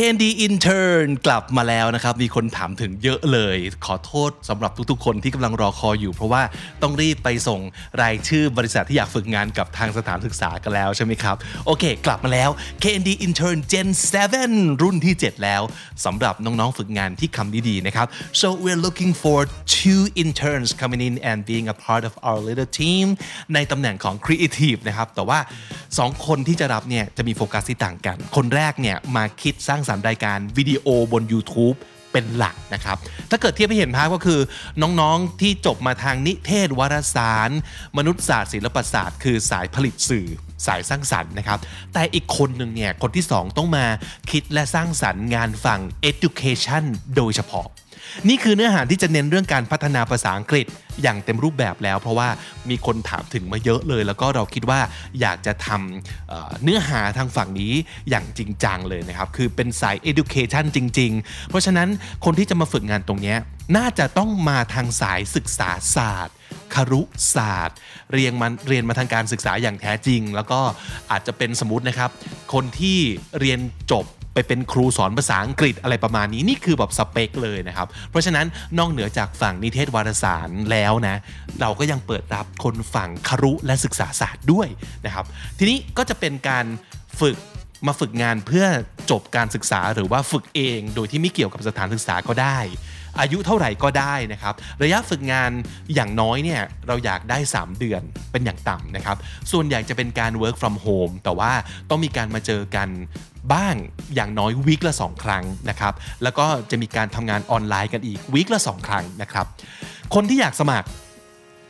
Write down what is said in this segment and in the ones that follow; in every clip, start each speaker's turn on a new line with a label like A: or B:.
A: Candy Intern กลับมาแล้วนะครับ มีคนถามถึงเยอะเลย ขอโทษสำหรับทุกๆ คนที่กำลังรอคอยอยู่ เพราะว่าต้องรีบไปส่งรายชื่อบริษัทที่อยากฝึกงานกับทางสถานศึกษากันแล้วใช่ไหมครับ โอเค กลับมาแล้ว Candy Intern Gen 7 รุ่นที่ 7 แล้วสำหรับน้องๆ ฝึกงานที่คำดีๆ นะครับ so we're looking for two interns coming in and being a part of our little team ในตำแหน่งของ Creative นะครับ แต่ว่า 2 คนที่จะรับเนี่ยจะมีโฟกัสที่ต่างกัน คนแรกเนี่ยมาคิดสร้างสารรายการวิดีโอบน YouTube เป็นหลักนะครับ ถ้าเกิดเทียบให้เห็นภาพก็คือน้องๆที่จบมาทางนิเทศวารสาร มนุษยศาสตร์ศิลปศาสตร์ คือสายผลิตสื่อสายสร้างสรรค์นะครับ แต่อีกคนหนึ่งเนี่ย คนที่ 2 ต้องมาคิดและสร้างสรรค์งานฝั่ง education โดยเฉพาะ นี่คือเนื้อหาที่จะเน้นเรื่องการพัฒนาภาษาอังกฤษอย่างเต็มรูปแบบแล้ว เพราะว่ามีคนถามถึงมาเยอะเลย แล้วก็เราคิดว่าอยากจะทำเเนื้อหาทางฝั่งนี้อย่างจริงจังเลยนะครับ คือเป็นสาย education จริง ๆ เพราะฉะนั้นคนที่จะมาฝึกงานตรงนี้น่าจะต้องมาทางสายศึกษาศาสตร์ครุศาสตร์ เรียนมันเรียนมาทางการศึกษาอย่างแท้จริง แล้วก็อาจจะเป็นสมมตินะครับ คนที่เรียนจบ ไปเป็นครูสอนภาษาอังกฤษอะไรประมาณนี้นี่คือแบบสเปคเลยนะครับ เพราะฉะนั้นนอกเหนือจากฝั่งนิเทศวารสารแล้วนะเราก็ยังเปิดรับคนฝั่งครุและศึกษาศาสตร์ด้วยนะครับ ทีนี้ก็จะเป็นการฝึกมาฝึกงานเพื่อจบการศึกษาหรือว่าฝึกเองโดยที่ไม่เกี่ยวกับสถานศึกษาก็ได้ อายุเท่าไหร่ก็ได้นะครับ ระยะฝึกงานอย่างน้อยเนี่ยเราอยากได้ 3 เดือนเป็นอย่างต่ำนะครับ ส่วนใหญ่จะเป็นการ work from home แต่ว่าต้องมีการมาเจอกัน บ้างอย่างน้อยวีคละ 2 ครั้งนะครับ แล้วก็จะมีการทำงานออนไลน์กันอีกวีคละ 2 ครั้งนะครับ คนที่อยากสมัคร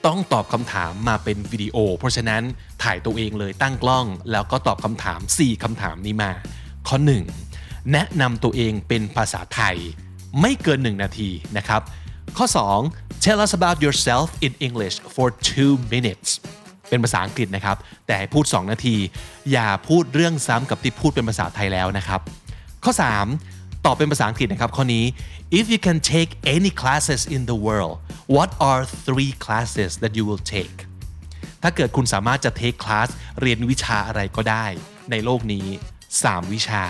A: ต้องตอบคำถามมาเป็นวิดีโอ เพราะฉะนั้นถ่ายตัวเองเลยตั้งกล้อง แล้วก็ตอบคำถาม 4คำถามนี้มา ข้อ 1 แนะนำตัวเองเป็นภาษาไทย ไม่เกิน 1 นาทีนะครับ ข้อ 2 tell us about yourself in English for 2 minutes เป็นภาษาอังกฤษนะครับ แต่ให้พูด 2 นาที อย่าพูดเรื่องซ้ำกับที่พูดเป็นภาษาไทยแล้วนะครับ ข้อ 3 ตอบเป็นภาษาอังกฤษนะครับข้อนี้ if you can take any classes in the world what are three classes that you will take ถ้าเกิดคุณสามารถจะเทคคลาสเรียนวิชาอะไรก็ได้ ในโลกนี้ 3 วิชา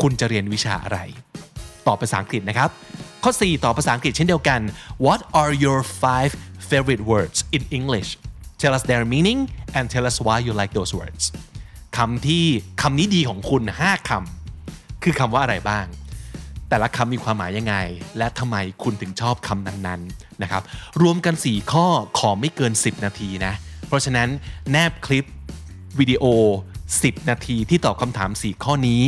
A: คุณจะเรียนวิชาอะไร ตอบภาษาอังกฤษนะครับ ข้อ 4 ตอบภาษาอังกฤษเช่นเดียวกัน What are your five favorite words in English Tell us their meaning and tell us why you like those words คำที่คำนี้ดีของคุณ 5คำคือคำว่าอะไรบ้าง แต่ละคำมีความหมายยังไง และทำไมคุณถึงชอบคำนั้นๆนะครับ รวมกัน 4 ข้อขอไม่เกิน 10 นาทีนะ เพราะฉะนั้นแนบคลิปวิดีโอ 10 นาทีที่ตอบคำถาม 4 ข้อนี้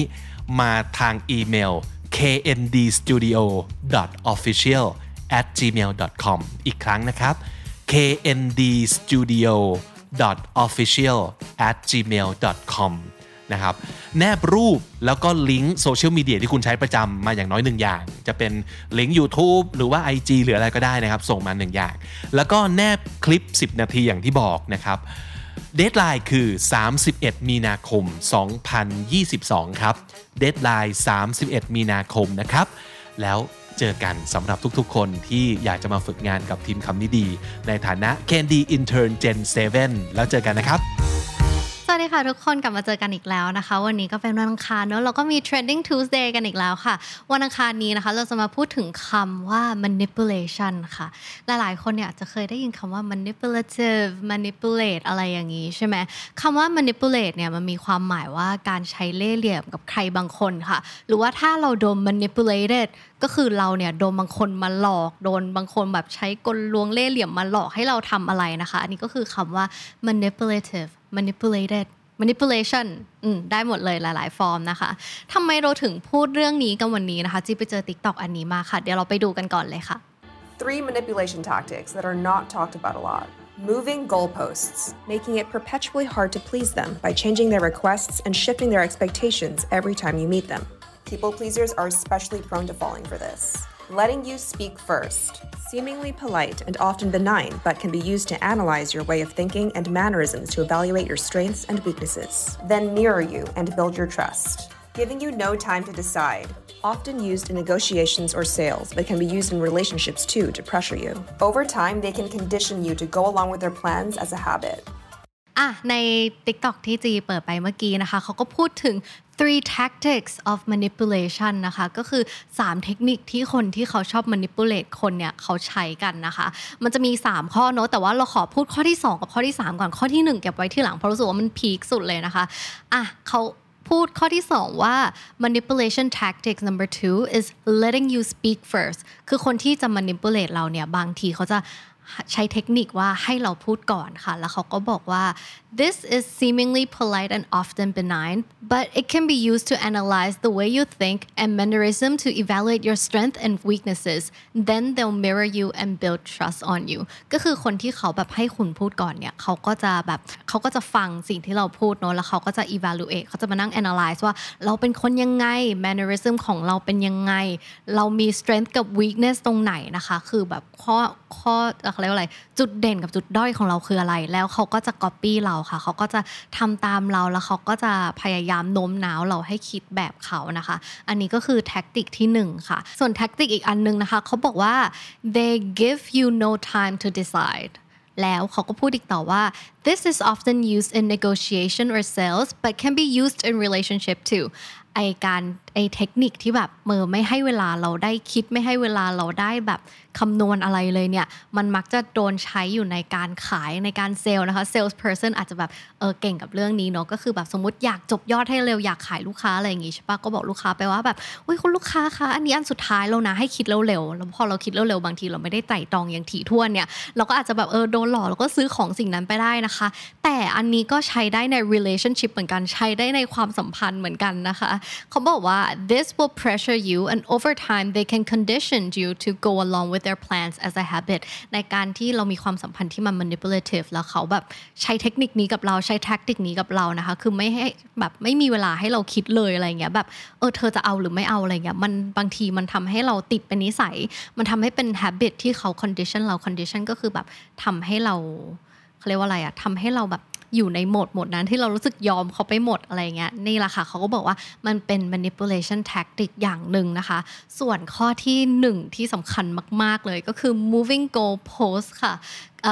A: มาทางอีเมล kndstudio.official at gmail.com อีกครั้งนะครับ kndstudio.official@gmail.com นะครับแนบรูปแล้วก็ลิงก์โซเชียลมีเดียที่คุณใช้ประจำมาอย่างน้อยหนึ่งอย่าง จะเป็นลิงก์ YouTube หรือว่า IG หรืออะไรก็ได้นะครับ ส่งมาหนึ่งอย่าง แล้วก็แนบคลิป 10 นาทีอย่างที่บอกนะครับ deadline คือ 31 มีนาคม 2022 ครับ deadline 31 มีนาคมนะครับ แล้ว เจอกันสำหรับทุกๆ คนที่อยากจะมาฝึกงานกับทีมคำนี้ดี ในฐานะ KND Intern Gen 7 แล้วเจอกันนะครับ
B: สวัสดีค่ะทุกคนกลับมาเจอกันอีกแล้วนะคะ วันนี้ก็เป็นวันอังคารเนอะเราก็มี trending Tuesday กันอีกแล้วค่ะ วันอังคารนี้นะคะ เราจะมาพูดถึงคำว่า manipulation ค่ะ หลายๆ คนเนี่ยอาจจะเคยได้ยินคำว่า manipulative manipulate อะไรอย่างนี้ใช่ไหมคำว่า manipulate เนี่ยมันมีความหมายว่าการใช้เล่ห์เหลี่ยมกับใครบางคนค่ะ หรือว่าถ้าเราโดน manipulated ก็คือเราเนี่ยโดนบางคนมาหลอกโดนบางคนแบบใช้กลลวงเล่ห์เหลี่ยมมาหลอกให้เราทำอะไรนะคะ อันนี้ก็คือคำว่า manipulative manipulated manipulation อืมได้หมดเลยหลาย ๆ ฟอร์มนะคะทำไมเราถึงพูดเรื่องนี้กันวันนี้นะคะจีไปเจอ TikTok อันนี้มาค่ะ เดี๋ยวเราไปดูกันก่อนเลยค่ะ
C: Three manipulation tactics that are not talked about a lot. Moving goalposts, making it perpetually hard to please them by changing their requests and shifting their expectations every time you meet them. People pleasers are especially prone to falling for this. letting you speak first. Seemingly polite and often benign, but can be used to analyze your way of thinking and mannerisms to evaluate your strengths and weaknesses. Then mirror you and build your trust. Giving you no time to decide. Often used in negotiations or sales, but can be used in relationships too to pressure you. Over time, they can condition you to go along with their plans as a habit.
B: อะใน TikTok ที่จีเปิดไปเมื่อกี้นะคะเขาก็พูดถึง three tactics of manipulation นะคะก็คือ 3 เทคนิคที่คนที่เขาชอบ manipulate คนเนี่ยเขาใช้กันนะคะ มันจะมี 3 ข้อเนอะแต่ว่าเราขอพูดข้อที่ 2 กับข้อที่ 3 ก่อนข้อที่ 1 เก็บไว้ที่หลังเพราะรู้สึกว่ามันพีคสุดเลยนะคะอะเขาพูดข้อที่ 2 ว่า manipulation tactics number two is letting you speak first คือคนที่จะ manipulate เราเนี่ยบางทีเขาจะ ใช้เทคนิคว่าให้เราพูดก่อนค่ะ แล้วเขาก็บอกว่า this is seemingly polite and often benign but it can be used to analyze the way you think and mannerism to evaluate your strength and weaknesses then they'll mirror you and build trust on you ก็คือคนที่เขาแบบให้คุณพูดก่อนเนี่ยเขาก็จะแบบเขาก็จะฟังสิ่งที่เราพูดเนาะแล้วเขาก็จะ evaluate เขาจะมานั่ง analyze ว่าเราเป็นคนยังไง mannerism ของเราเป็นยังไง เรามี strength กับ weakness ตรงไหนนะคะ คือแบบข้อข้อเขาเรียกว่าอะไร จุดเด่นกับจุดด้อยของเราคืออะไร แล้วเขาก็จะ copy เราค่ะ เขาก็จะทำตามเราแล้วเขาก็จะพยายามโน้มน้าวเราให้คิดแบบเขานะคะ อันนี้ก็คือแท็กติกที่หนึ่งค่ะ ส่วนแท็กติกอีกอันนึงนะคะ เขาบอกว่า they give you no time to decide แล้วเขาก็พูดอีกต่อว่า this is often used in negotiation or sales but can be used in relationship too ไอการไอ้เทคนิคที่แบบเมอไม่ให้เวลาเราได้คิดไม่ให้เวลาเราได้แบบคำนวณอะไรเลยเนี่ย มันมักจะโดนใช้อยู่ในการขายในการเซลล์นะคะ sales person อาจจะแบบเออเก่งกับเรื่องนี้เนาะก็คือแบบสมมติอยากจบยอดให้เร็วอยากขายลูกค้าอะไรอย่างงี้ใช่ปะก็บอกลูกค้าไปว่าแบบอุ้ยคุณลูกค้าคะอันนี้อันสุดท้ายแล้วนะให้คิดเร็วๆแล้วพอเราคิดเร็วๆบางทีเราไม่ได้ไตร่ตรองอย่างถี่ถ้วนเนี่ยเราก็อาจจะแบบเออโดนหลอกแล้วก็ซื้อของสิ่งนั้นไปได้นะคะ แต่อันนี้ก็ใช้ได้ใน relationship เหมือนกันใช้ได้ในความสัมพันธ์เหมือนกันนะคะ เขาบอกว่า this will pressure you and over time they can condition you to go along with their plans as a habit ในการที่เรามีความสัมพันธ์ที่มัน manipulative แล้วเขาแบบใช้เทคนิคนี้กับเราใช้แท็กติกนี้กับเรานะคะ คือไม่ให้แบบไม่มีเวลาให้เราคิดเลยอะไรเงี้ยแบบเออเธอจะเอาหรือไม่เอาอะไรเงี้ยมันบางทีมันทำให้เราติดเป็นนิสัย มันทำให้เป็น habit ที่เขา condition เรา condition ก็คือแบบทำให้เราเขาเรียกว่าอะไรอะทำให้เราแบบ อยู่ในโหมดโหมดนั้นที่เรารู้สึกยอมเขาไปหมดอะไรเงี้ยนี่แหละค่ะเขาก็บอกว่ามันเป็น manipulation tactic อย่างหนึ่งนะคะ ส่วนข้อที่หนึ่งที่สำคัญมาก ๆ เลยก็คือ moving goal post ค่ะ เ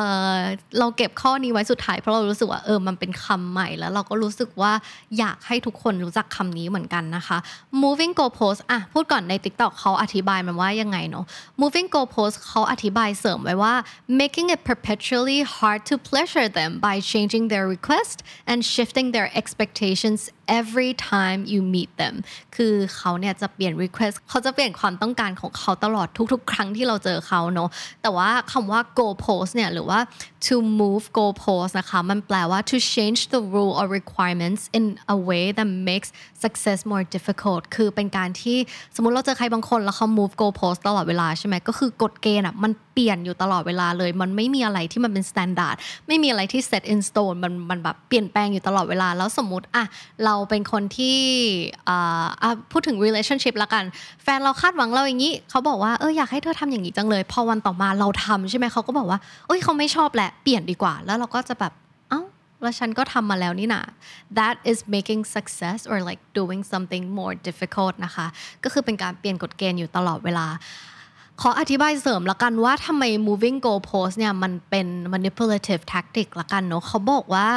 B: เราเก็บข้อนี้ไว้สุดท้ายเพราะเรารู้สึกว่าเออมันเป็นคำใหม่แล้วเราก็รู้สึกว่าอยากให้ทุกคนรู้จักคำนี้เหมือนกันนะคะ moving goal post อะพูดก่อนใน TikTok เขาอธิบายมันว่ายังไงเนาะ moving goal post เขาอธิบายเสริมไว้ว่า making it perpetually hard to pleasure them by changing their request and shifting their expectations every time you meet them คือเขาเนี่ยจะเปลี่ยน request เขาจะเปลี่ยนความต้องการของเขาตลอดทุกๆ ครั้งที่เราเจอเขาเนาะแต่ว่าคำว่า go post เนี่ยหรือว่า to move go post นะคะมันแปลว่า to change the rule or requirements in a way that makes success more difficult คือเป็นการที่สมมติเราเจอใครบางคนแล้วเขา move go post ตลอดเวลาใช่ไหมก็คือกฎเกณฑ์อะมันเปลี่ยนอยู่ตลอดเวลาเลย มันไม่มีอะไรที่มันเป็น standard ไม่มีอะไรที่ set in stone มันมันแบบเปลี่ยนแปลงอยู่ตลอดเวลาแล้วสมมติอะเราเป็นคนที่พูดถึง relationship ละกัน แฟนเราคาดหวังเราอย่างนี้เขาบอกว่าเอออยากให้เธอทำอย่างนี้จังเลย พอวันต่อมาเราทำใช่ไหมเขาก็บอกว่าเอ้ยเขาไม่ชอบแหละเปลี่ยนดีกว่า แล้วเราก็จะแบบเอ้าแล้วฉันก็ทำมาแล้วนี่นะ that is making success or like doing something more difficult นะคะ ก็คือเป็นการเปลี่ยนกฎเกณฑ์อยู่ตลอดเวลา ขออธิบายเสริมละกันว่าทำไม moving goal post เนี่ยมันเป็น manipulative tactic ละกันเนาะเขาบอกว่า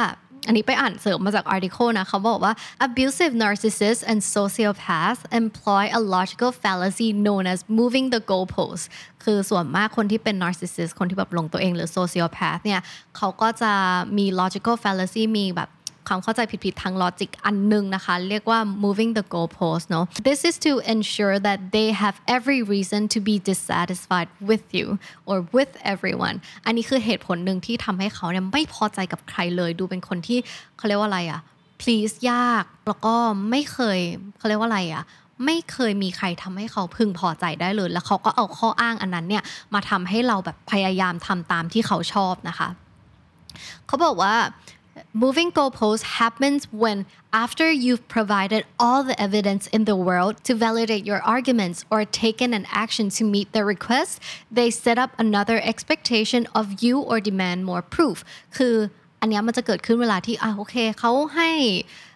B: อันนี้ไปอ่านเสริมมาจาก article นะเขาบอกว่า abusive narcissists and sociopaths employ a logical fallacy known as moving the goalpost คือส่วนมากคนที่เป็น narcissist คนที่แบบลงตัวเองหรือ sociopath เนี่ยเขาก็จะมี logical fallacy มีแบบ ความเข้าใจผิดๆทางลอจิกอันนึงนะคะเรียกว่า moving the goalpost เนาะ this is to ensure that they have every reason to be dissatisfied with you or with everyone อันนี้คือเหตุผลหนึ่งที่ทำให้เขาเนี่ยไม่พอใจกับใครเลย ดูเป็นคนที่เขาเรียกว่าอะไรอะ please ยาก แล้วก็ไม่เคยเขาเรียกว่าอะไรอะไม่เคยมีใครทำให้เขาพึงพอใจได้เลย แล้วเขาก็เอาข้ออ้างอันนั้นเนี่ยมาทำให้เราแบบพยายามทำตามที่เขาชอบนะคะ เขาบอกว่า moving goalposts happens when after you've provided all the evidence in the world to validate your arguments or taken an action to meet their request they set up another expectation of you or demand more proof คืออันเนี้ยมันจะเกิดขึ้นเวลาที่อ่ะโอเคเขาให้อ่า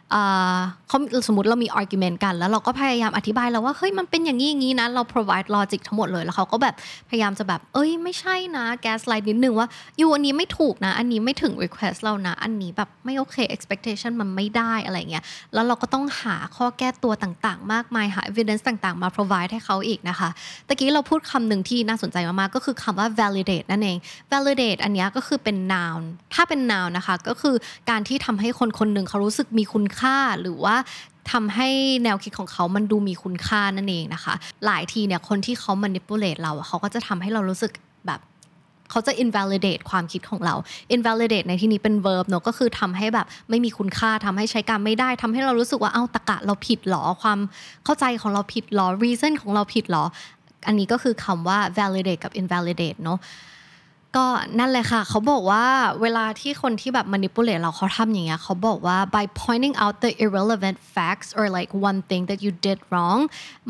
B: เขาสมมติเรามี argument กัน แล้วเราก็พยายามอธิบายแล้วว่าเฮ้ยมันเป็นอย่างนี้อย่างนี้นะเรา provide logic ทั้งหมดเลยแล้วเขาก็แบบพยายามจะแบบ เอ้ยไม่ใช่นะ gaslight นิดนึงว่าอยู่อันนี้ไม่ถูกนะ อันนี้ไม่ถึง request เรานะ อันนี้แบบไม่โอเค expectation มันไม่ได้อะไรเงี้ยแล้วเราก็ต้องหาข้อแก้ตัวต่างๆ มากมายหา evidence ต่างๆ มา provide ให้เขาอีกนะคะตะกี้เราพูดคำหนึ่งที่น่าสนใจมากๆก็คือคำว่า validate นั่นเอง validate อันนี้ก็คือเป็น noun ถ้าเป็น noun นะคะก็คือการที่ทำให้คนคนหนึ่งเขารู้สึกมีคุณค่าหรือว่าทำให้แนวคิดของเขามันดูมีคุณค่านั่นเองนะคะ หลายทีเนี่ยคนที่เขา manipulate เราเขาก็จะทำให้เรารู้สึกแบบเขาจะ invalidate ความคิดของเรา invalidate ในที่นี้เป็น verb เนอะก็คือทำให้แบบไม่มีคุณค่าทำให้ใช้การไม่ได้ทำให้เรารู้สึกว่าเอ้าตะกะเราผิดหรอความเข้าใจของเราผิดหรอ reason ของเราผิดหรอ อันนี้ก็คือคำว่า validate กับ invalidate เนอะ ก็นั่นเลยค่ะ เขาบอกว่าเวลาที่คนที่แบบ manipulate เราเขาทำอย่างเงี้ยเขาบอกว่า by pointing out the irrelevant facts or like one thing that you did wrong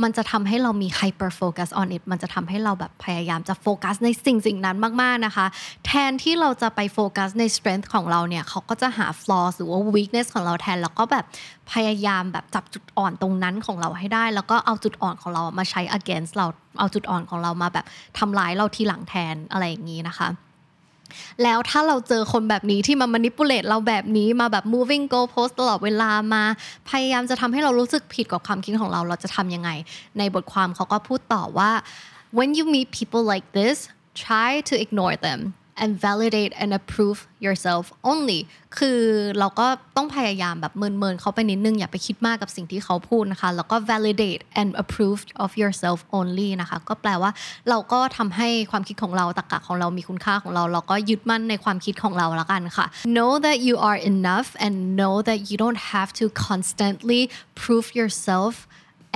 B: มันจะทำให้เรามี hyper focus on it มันจะทำให้เราแบบพยายามจะโฟกัสในสิ่งสิ่งนั้นมาก ๆ นะคะ แทนที่เราจะไปโฟกัสใน strength ของเราเนี่ยเขาก็จะหา flaws หรือว่า weakness ของเราแทนแล้วก็แบบ พยายามแบบจับจุดอ่อนตรงนั้นของเราให้ได้ แล้วก็เอาจุดอ่อนของเรามาใช้ against เราเอาจุดอ่อนของเรามาแบบทำร้ายเราทีหลังแทนอะไรอย่างนี้นะคะแล้วถ้าเราเจอคนแบบนี้ที่มา manipulate เราแบบนี้มาแบบ moving goalpost ตลอดเวลามา พยายามจะทำให้เรารู้สึกผิดกับความคิดของเรา เราจะทำยังไง ในบทความเขาก็พูดต่อว่า when you meet people like this try to ignore them and validate and approve yourself only คือเราก็ต้องพยายามแบบเมินๆเขาไปนิดนึงอย่าไปคิดมากกับสิ่งที่เขาพูดนะคะ แล้วก็ validate and approve of yourself only นะคะ ก็แปลว่าเราก็ทำให้ความคิดของเราตรรกะของเรามีคุณค่าของเรา เราก็ยึดมั่นในความคิดของเราละกันค่ะ know that you are enough and know that you don't have to constantly prove yourself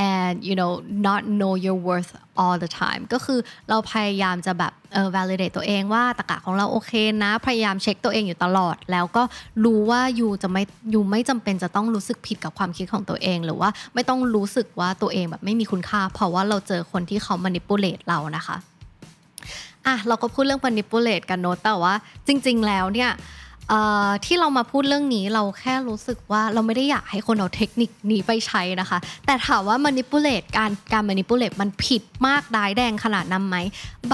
B: and you know not know your worth all the time ก็คือเราพยายามจะแบบเออ validate ตัวเองว่าตะกะของเราโอเคนะ พยายามเช็คตัวเองอยู่ตลอด แล้วก็รู้ว่าอยู่จะไม่อยู่ไม่จำเป็นจะต้องรู้สึกผิดกับความคิดของตัวเอง หรือว่าไม่ต้องรู้สึกว่าตัวเองแบบไม่มีคุณค่า เพราะว่าเราเจอคนที่เขา manipulate เรานะคะอะเราก็พูดเรื่อง manipulate กันเนอะแต่ว่าจริง ๆ แล้วเนี่ย ที่เรามาพูดเรื่องนี้เราแค่รู้สึกว่าเราไม่ได้อยากให้คนเอาเทคนิคนี้ไปใช้นะคะ แต่ถามว่า manipulate การการ manipulate มันผิดมากร้ายแดงขนาดนั้นไหม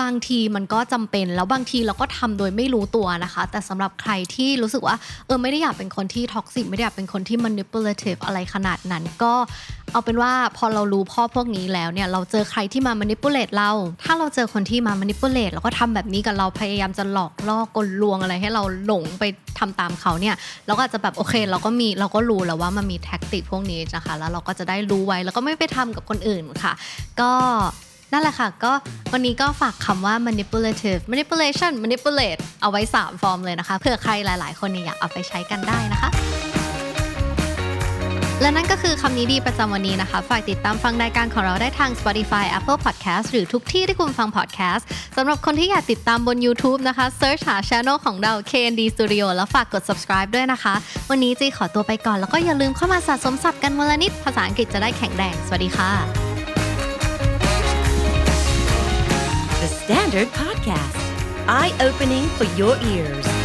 B: บางทีมันก็จำเป็นแล้วบางทีเราก็ทำโดยไม่รู้ตัวนะคะ แต่สำหรับใครที่รู้สึกว่าเออไม่ได้อยากเป็นคนที่ท็อกซิไม่ได้อยากเป็นคนที่ manipulative อะไรขนาดนั้นก็เอาเป็นว่าพอเรารู้พ่อพวกนี้แล้วเนี่ยเราเจอใครที่มา manipulate เรา ถ้าเราเจอคนที่มา manipulate แล้วก็ทำแบบนี้กับเราพยายามจะหลอกล่อกลลวงอะไรให้เราหลงไปทำตามเขาเนี่ยเราก็อาจจะแบบโอเค เราก็มีเราก็รู้แล้วว่ามันมีแท็กติกพวกนี้นะคะ แล้วเราก็จะได้รู้ไว้แล้วก็ไม่ไปทำกับคนอื่นค่ะ ก็นั่นแหละค่ะ ก็วันนี้ก็ฝากคำว่า manipulative manipulation manipulate เอาไว้ 3 ฟอร์มเลยนะคะเผื่อใครหลาย ๆ คนเนี่ยอยากเอาไปใช้กันได้นะคะ และนั่นก็คือคำนี้ดีประจำวันนี้นะคะ ฝากติดตามฟังรายการของเราได้ทาง Spotify Apple Podcast หรือทุกที่ที่คุณฟัง podcast สำหรับคนที่อยากติดตามบน YouTube นะคะ search หา channel ของเรา KND Studio แล้วฝากกด subscribe ด้วยนะคะ วันนี้จีขอตัวไปก่อน แล้วก็อย่าลืมเข้ามาสะสมศัพท์กันวันละนิด ภาษาอังกฤษจะได้แข็งแรง สวัสดีค่ะ
D: The Standard Podcast, eye opening for your ears.